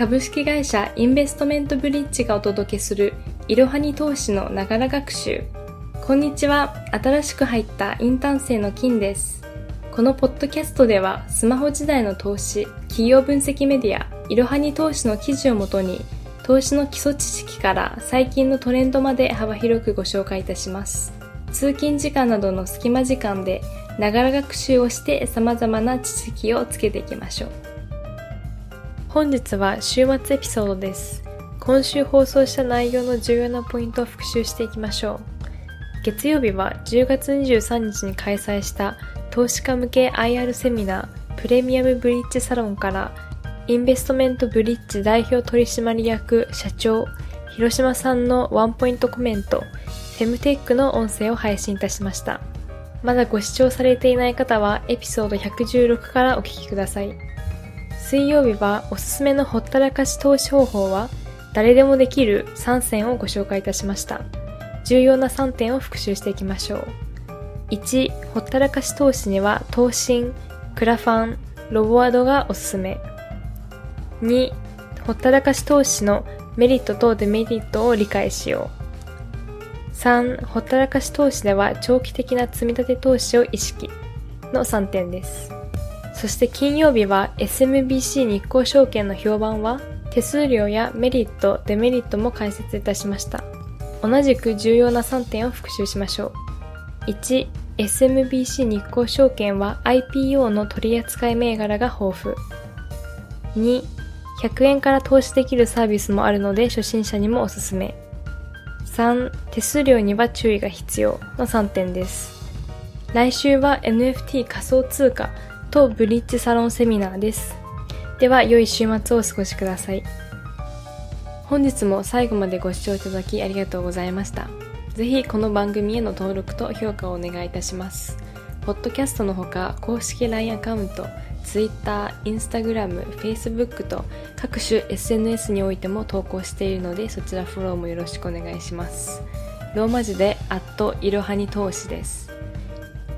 株式会社インベストメントブリッジがお届けするいろはに投資のながら学習。こんにちは。新しく入ったインターン生の金です。このポッドキャストではスマホ時代の投資企業分析メディアいろはに投資の記事をもとに投資の基礎知識から最近のトレンドまで幅広くご紹介いたします。通勤時間などの隙間時間でながら学習をして様々な知識をつけていきましょう。本日は週末エピソードです今週放送した内容の重要なポイントを復習していきましょう月曜日は10月23日に開催した投資家向け IR セミナープレミアムブリッジサロンからインベストメントブリッジ代表取締役社長広島さんのワンポイントコメントフェムテックの音声を配信いたしました。まだご視聴されていない方はエピソード116からお聞きください。水曜日はおすすめのほったらかし投資方法は誰でもできる3選をご紹介いたしました。重要な3点を復習していきましょう。1、ほったらかし投資には投信、クラファン、ロボワードがおすすめ。2、ほったらかし投資のメリットとデメリットを理解しよう。3、ほったらかし投資では長期的な積み立て投資を意識の3点です。そして金曜日は SMBC 日興証券の評判は手数料やメリット、デメリットも解説いたしました。同じく重要な3点を復習しましょう。1、SMBC 日興証券は IPO の取扱い銘柄が豊富。2、100円から投資できるサービスもあるので初心者にもおすすめ。3、手数料には注意が必要の3点です。来週は NFT 仮想通貨とブリッジサロンセミナーです。では、良い週末をお過ごしください。本日も最後までご視聴いただきありがとうございました。ぜひこの番組への登録と評価をお願いいたします。ポッドキャストのほか公式 LINE アカウント、Twitter、Instagram、Facebook と各種 SNS においても投稿しているのでそちらフォローもよろしくお願いします。ローマ字でアットいろはに投資です。